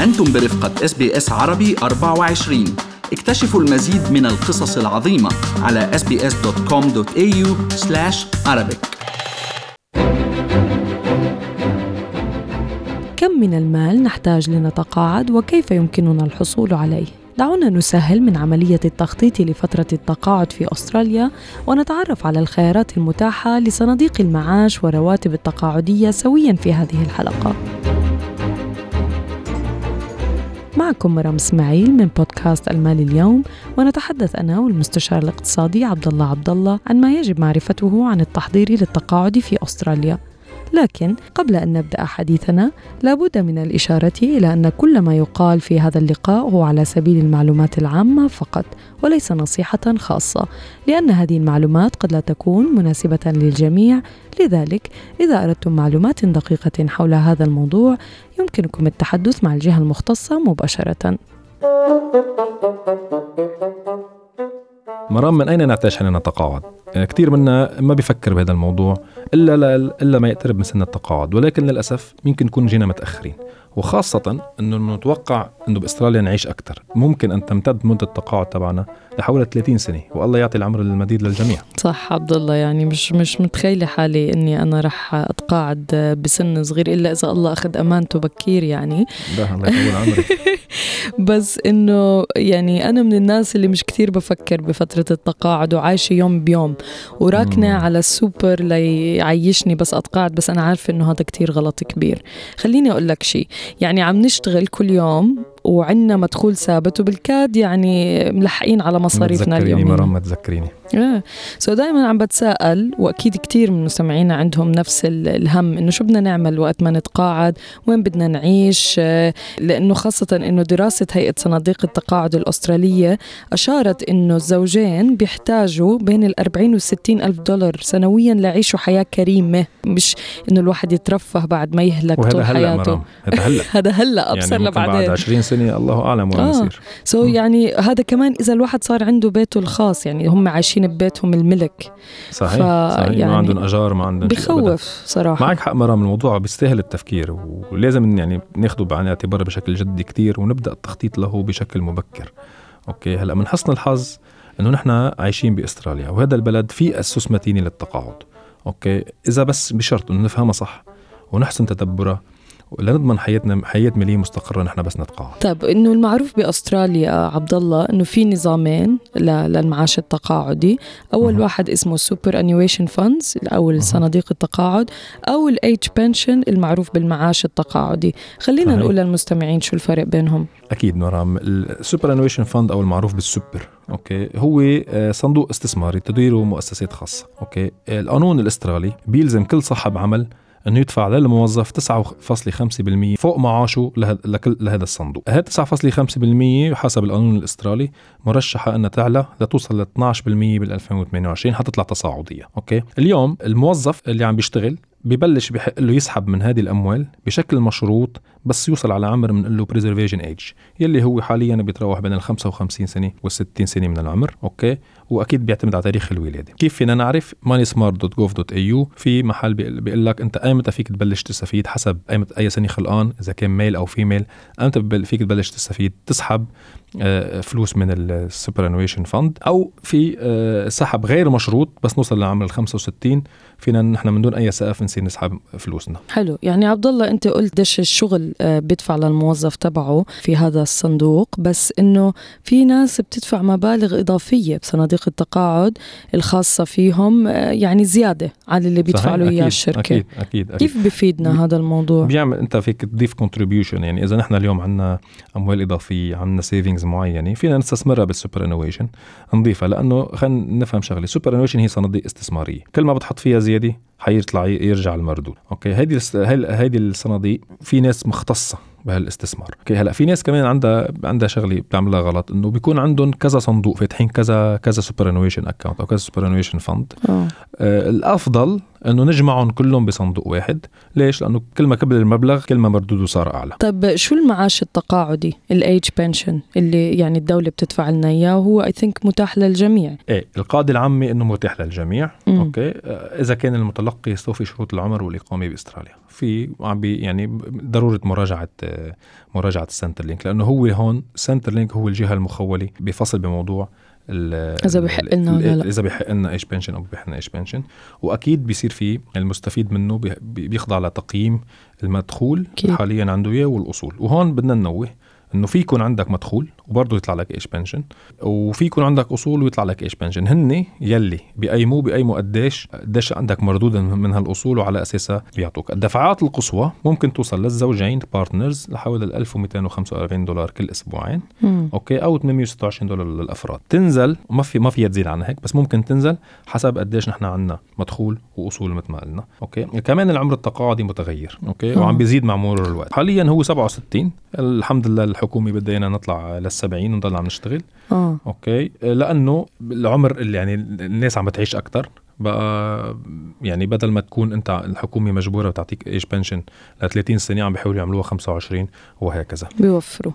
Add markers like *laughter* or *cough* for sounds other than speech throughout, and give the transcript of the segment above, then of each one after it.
أنتم برفقة SBS عربي 24 اكتشفوا المزيد من القصص العظيمة على sbs.com.au arabic كم من المال نحتاج لنتقاعد وكيف يمكننا الحصول عليه؟ دعونا نسهل من عملية التخطيط لفترة التقاعد في أستراليا ونتعرف على الخيارات المتاحة لصناديق المعاش ورواتب التقاعدية سويا في هذه الحلقة. معكم مرام إسماعيل من بودكاست ألمال اليوم ونتحدث أنا والمستشار الاقتصادي عبد الله عبد الله عن ما يجب معرفته عن التحضير للتقاعد في أستراليا. لكن قبل أن نبدأ حديثنا لابد من الإشارة إلى أن كل ما يقال في هذا اللقاء هو على سبيل المعلومات العامة فقط وليس نصيحة خاصة لأن هذه المعلومات قد لا تكون مناسبة للجميع لذلك إذا أردتم معلومات دقيقة حول هذا الموضوع يمكنكم التحدث مع الجهة المختصة مباشرة مرام من أين نعتاج حين نتقاعد؟ يعني كثير منا ما بيفكر بهذا الموضوع إلا إلا ما يقترب من سن التقاعد ولكن للأسف يمكن نكون جينا متأخرين وخاصة إنه نتوقع إنه بأستراليا نعيش أكثر، ممكن أن تمتد مدة التقاعد تبعنا لحوالي 30 سنة، والله يعطي العمر المديد للجميع. صح عبد الله يعني مش مش متخيلة حالي إني أنا رح أتقاعد بسن صغير إلا إذا الله أخذ أمانته بكير يعني. ده الله يطول عمرك. *laughs* بس إنه يعني أنا من الناس اللي مش كثير بفكر بفترة التقاعد وعايشة يوم بيوم وراكنة مم. على السوبر ليعيشني بس أتقاعد بس أنا عارفة إنه هذا كثير غلط كبير. خليني أقول لك شيء يعني عم نشتغل كل يوم وعندنا مدخول ثابت. وبالكاد يعني ملحقين على مصاريفنا اليومية. مرام ما تذكريني إيه so دائما عم بتساءل وأكيد كثير من مستمعينا عندهم نفس الهم إنه شو بدنا نعمل وقت ما نتقاعد؟ وين بدنا نعيش؟ لأنه خاصة إنه دراسة هيئة صناديق التقاعد الأسترالية أشارت إنه الزوجين بيحتاجوا بين ال 40 و 60 ألف دولار سنويا ليعيشوا حياة كريمة. مش إنه الواحد يترفه بعد ما يهلك طول حياته. هذا هلأ. *laughs* هذا هلأ أبصر يعني لبعدين. بعد 20 سنه الله أعلم وين آه. يصير. سو so يعني هذا كمان إذا الواحد صار عنده بيته الخاص يعني هم عايشين ببيتهم الملك. صحيح ف... صحيح. يعني ما عندهم أجار ما عندهم بخوف صراحة. معك حق مرام الموضوع بيستاهل التفكير ولازم يعني ناخذه بعين الاعتبار بشكل جدي كتير ونبدأ التخطيط له بشكل مبكر. okay هلأ من حسن الحظ إنه نحن عايشين بأستراليا وهذا البلد فيه أسس متينة للتقاعد. okay إذا بس بشرط إنه نفهمها صح ونحسن تدبرها لنضمن حياتنا حياة ماليه مستقرة نحن بس نتقاعد. طيب إنه المعروف بأستراليا عبد الله إنه في نظامين للمعاش التقاعدي. أول مه. واحد اسمه superannuation funds أو صناديق التقاعد أو ال age pension المعروف بالمعاش التقاعدي. خلينا صحيح. نقول للمستمعين شو الفرق بينهم. أكيد مرام. ال superannuation fund أو المعروف بال super okay هو صندوق استثماري تديره مؤسسات خاصة okay. القانون الأسترالي بيلزم كل صاحب عمل انه يدفع للموظف 9.5% فوق معاشه لكل لهذا الصندوق، هذا 9.5% حسب القانون الأسترالي مرشحة انها تعلى لتوصل ل 12% بال 2028 حتطلع تصاعدية، okay؟ اليوم الموظف اللي عم بيشتغل ببلش بحق له يسحب من هذه الأموال بشكل مشروط بس يوصل على عمر بنقول له preservation age يلي هو حاليا بيتراوح بين ال 55 سنة وال 60 سنة من العمر. okay؟ وأكيد بيعتمد على تاريخ الولاده. كيف فينا نعرف؟ moneysmart.gov.au في محل بيقول لك أنت أيمتى فيك تبلش تستفيد؟ حسب أيمتى أي سنة خلقان إذا كان male أو female أيمتى فيك تبلش تستفيد؟ تسحب فلوس من ال superannuation fund أو في سحب غير مشروط بس نوصل لعمر ال 65 فينا نحن من دون أي سقف نصير نسحب فلوسنا. حلو. يعني عبد الله أنت قلت دش الشغل بيدفع للموظف تبعه في هذا الصندوق بس إنه في ناس بتدفع مبالغ إضافية بصناديق التقاعد الخاصة فيهم يعني زيادة على اللي بيدفع له إياه الشركة. أكيد, أكيد, أكيد. كيف بفيدنا هذا الموضوع؟ بيعمل أنت فيك تضيف contribution يعني إذا نحن اليوم عندنا أموال إضافية عندنا savings معينة فينا نستثمرها بال superannuation نضيفها لأنه خلينا نفهم شغلة superannuation هي صناديق استثمارية. كل ما بتحط فيها زيادة حيطلع يرجع المردود. أوكي هيدي هيدي الصناديق في ناس مختصة. بهالاستثمار. أوكي هلأ في ناس كمان عندها عندها شغلة بتعملها غلط إنه بيكون عندهم كذا صندوق فاتحين كذا كذا superannuation account أو كذا superannuation fund آه الأفضل إنه نجمعهم كلهم بصندوق واحد. ليش؟ لأنه كل ما كبر المبلغ كل ما مردوده صار أعلى. طيب شو المعاش التقاعدي؟ ال age pension اللي يعني الدولة بتدفع لنا إياه وهو I think متاح للجميع. إيه القاعدة العامة إنه متاح للجميع. م. أوكي إذا كان المتلقي يستوفي شروط العمر والإقامة بأستراليا. في عم بي يعني ضرورة مراجعة مراجعة ال Centrelink لأنه هو هون Centrelink هو الجهة المخولة بفصل بموضوع إذا بحق لنا ولا لا. إذا بحق لنا age pension أو بحق لنا age pension وأكيد بيصير في المستفيد منه بي- بيخضع لتقييم المدخول أكيد. حاليا عنده إياه والأصول. وهون بدنا ننوه إنه في يكون عندك مدخول وبرضه يطلع لك age pension وفي يكون عندك أصول ويطلع لك age pension هن يلي بيقيموا بيقيموا قديش قديش عندك مردود من هالأصول وعلى أساسها بيعطوك. الدفعات القصوى ممكن توصل للزوجين partners لحوالي ال 1245 دولار كل أسبوعين. مم. أوكي؟ أو 826 دولار للأفراد. تنزل ما في ما فيها تزيد عن هيك بس ممكن تنزل حسب قديش نحن عندنا مدخول وأصول مثل ما قلنا. أوكي؟ كمان العمر التقاعدي متغير. أوكي؟ آه. وعم بيزيد مع مرور الوقت. حاليا هو 67 الحمد لله الحكومة بدها ايانا نطلع لل 70 ونضل عم نشتغل. آه. أوكي. لأنه العمر اللي يعني الناس عم بتعيش أكثر بقى يعني بدل ما تكون أنت الحكومة مجبورة تعطيك age pension ل 30 سنة عم بيحاولوا يعملوها 25 وهكذا. بيوفروا.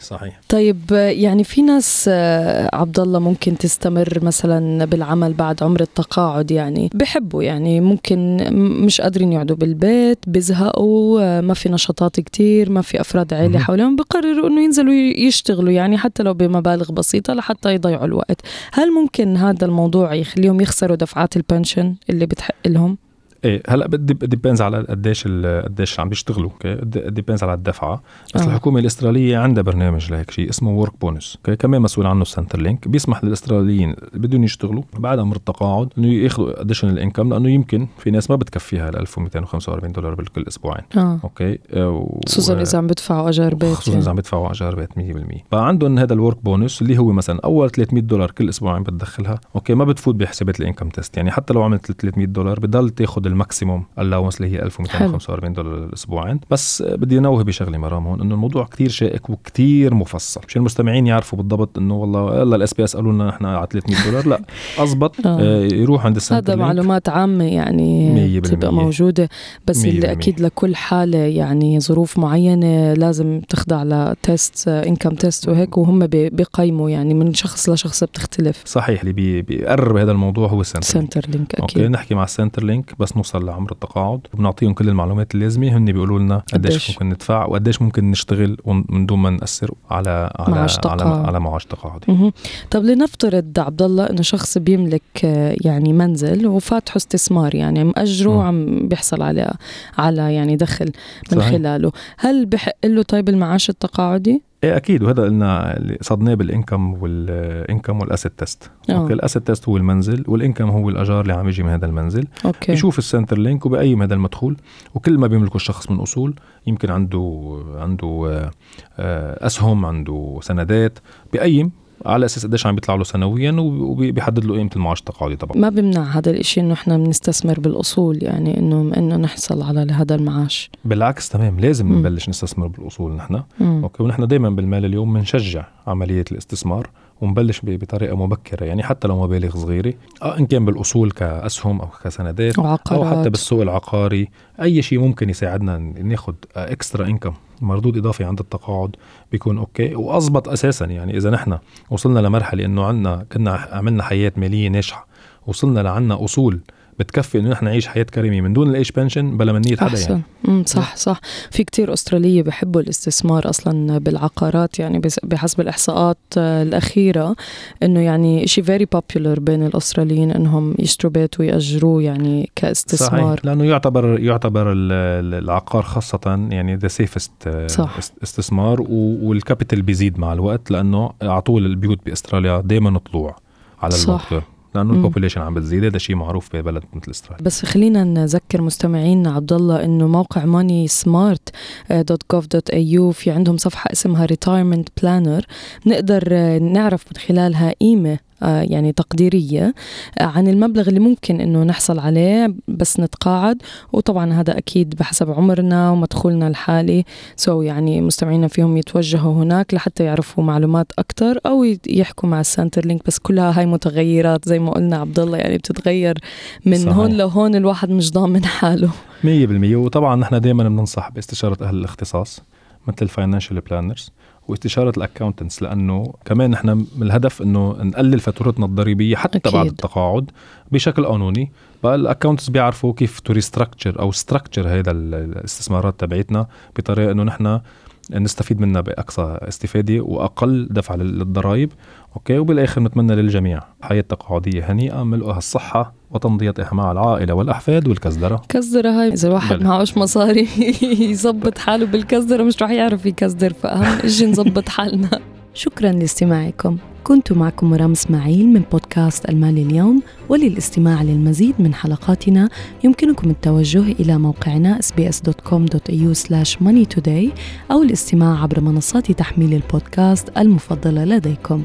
صحيح. طيب يعني في ناس آه، عبد الله ممكن تستمر مثلا بالعمل بعد عمر التقاعد يعني بحبوا يعني ممكن مش قادرين يقعدوا بالبيت بيزهقوا آه، ما في نشاطات كتير ما في أفراد عائله. حولهم بقرروا إنه ينزلوا يشتغلوا يعني حتى لو بمبالغ بسيطة لحتى يضيعوا الوقت. هل ممكن هذا الموضوع يخليهم يخسروا دفعات ال pension اللي بتحق لهم؟ إيه هلأ بدي depends على قديش قديش عم بيشتغلوا أوكي؟ depends على الدفعة. بس. آه. الحكومة الاستراليه عندها برنامج لهيك شيء اسمه Work Bonus أوكي؟ كمان مسؤول عنه ال Centrelink بيسمح للاستراليين اللي بدهم يشتغلوا بعد عمر التقاعد إنه ياخذوا additional income لأنه يمكن في ناس ما بتكفيها ال 1245 دولار بالكل أسبوعين آه. أوكي؟ آه، و- خصوصا إذا عم بدفعوا أجار بيت خصوصا يعني. إذا عم بيدفعوا أجار بيت 100% فعندهم هذا ال Work Bonus اللي هو مثلا أول 300 دولار كل أسبوعين بتدخلها أوكي؟ ما بتفوت بحسابات ال income test يعني حتى لو عملت 300 دولار بضل تاخذ ال maximum allowance اللي هي 1245 دولار الاسبوعين بس بدي أنوه بشغلة مرام هون إنه الموضوع كتير شائك وكتير مفصل مشان المستمعين يعرفوا بالضبط إنه والله يلا ال SBS قالوا لنا نحن على 300 دولار لا *laughs* اضبط آه. آه، يروح عند ال Centre هذا. معلومات عامة يعني بتبقى. موجودة بس اللي. أكيد لكل حالة يعني ظروف معينة لازم تخضع ل test income test وهيك وهم بي- بيقيموا يعني من شخص لشخص بتختلف صحيح اللي بي- بيقرب هذا الموضوع هو ال Centre. Centrelink أوكي أكيد نحكي مع ال Centrelink بس نوصل لعمر التقاعد وبنعطيهم كل المعلومات اللازمه هن بيقولوا لنا قديش؟ ممكن ندفع وقديش ممكن نشتغل من دون ما نأثر على على معاش على. على معاش تقاعدي. طب لنفترض عبد الله إنه شخص بيملك يعني منزل وفاتحه استثمار يعني مأجره. وعم بيحصل على على يعني دخل من صحيح. خلاله هل بحق له طيب المعاش التقاعدي؟ إيه أكيد. وهذا قلنا اللي قصدناه بال income وال income وال asset test. آه. أوكي ال asset test هو المنزل وال income هو الأجار اللي عم يجي من هذا المنزل. أوكي. بيشوف ال Centrelink وبقيم هذا المدخول وكل ما بيملكه الشخص من أصول يمكن عنده عنده آه، آه، أسهم عنده سندات بقيم على أساس قديش عم بيطلع له سنويا وبيحدد له قيمة المعاش التقاعدي طبعا ما بيمنع هذا الإشي إنه إحنا بنستثمر بالأصول يعني إنه إنه نحصل على هذا المعاش بالعكس تمام لازم. نبلش نستثمر بالأصول نحن. أوكي ونحن دائما بالمال اليوم بنشجع عمليه الاستثمار ونبلش بطريقة مبكرة. يعني حتى لو مبالغ صغيرة آه إن كان بالأصول كأسهم أو كسندات أو وعقارات. حتى بالسوق العقاري أي شيء ممكن يساعدنا ناخذ extra income مردود إضافي عند التقاعد بيكون أوكي. واضبط أساسا. يعني إذا نحن وصلنا لمرحلة إنه عندنا كنا عملنا حياة مالية ناجحة وصلنا لعنا أصول بتكفي إنه نحن نعيش حياة كريمة من دون ال age pension بلا منية حدا يعني. مم صح صح. في كتير أسترالية بحبوا الاستثمار أصلا بالعقارات يعني بحسب الإحصاءات آه، الأخيرة إنه يعني شيء very popular بين الأستراليين إنهم يشتروا بيت ويأجروه يعني كاستثمار. صحيح. لأنه يعتبر يعتبر ال- ال- العقار خاصة يعني the safest صح. استثمار وال capital بيزيد مع الوقت لأنه على طول البيوت بأستراليا دائما طلوع على صح. لأنه. ال population عم بتزيد هذا شيء معروف ببلد مثل استراليا بس خلينا نذكر مستمعينا عبد الله إنه موقع Moneysmart dot gov dot au عندهم صفحة اسمها retirement planner نقدر آه، نعرف من خلالها قيمه آه، يعني تقديرية آه، عن المبلغ اللي ممكن إنه نحصل عليه بس نتقاعد. وطبعا هذا أكيد بحسب عمرنا ومدخولنا الحالي. so يعني مستمعينا فيهم يتوجهوا هناك لحتى يعرفوا معلومات أكثر أو يحكوا مع ال Centrelink. بس كلها هاي متغيرات زي ما قلنا عبد الله يعني بتتغير من صحيح. هون لهون الواحد مش ضامن *laughs* حاله. 100% وطبعا نحن دائما بننصح باستشارة أهل الاختصاص مثل ال financial planners واستشاره ال accountants لأنه كمان نحن من الهدف إنه نقلل فاتورتنا الضريبيه حتى أكيد. بعد التقاعد بشكل قانوني. بقى ال accountants بيعرفوا كيف to restructure أو structure هيدا ال- الاستثمارات تبعتنا بطريقة إنه نحن نستفيد منها بأقصى استفادة وأقل دفع لل- للضرائب. okay؟ وبالآخر نتمنى للجميع حياة تقاعدية هنيئة ملؤها الصحة وتمضيتها مع العائلة والأحفاد والكزدره كزدرة هاي. إذا الواحد. معهوش مصاري *laughs* يظبط حاله بالكزدرة مش رح يعرف يكزدر فأهم شيء نظبط *laughs* حالنا. شكرا لاستماعكم. كنت معكم مرام إسماعيل من بودكاست ألمال اليوم وللاستماع للمزيد من حلقاتنا يمكنكم التوجه إلى موقعنا sbs.com.au moneytoday أو الاستماع عبر منصات تحميل البودكاست المفضلة لديكم.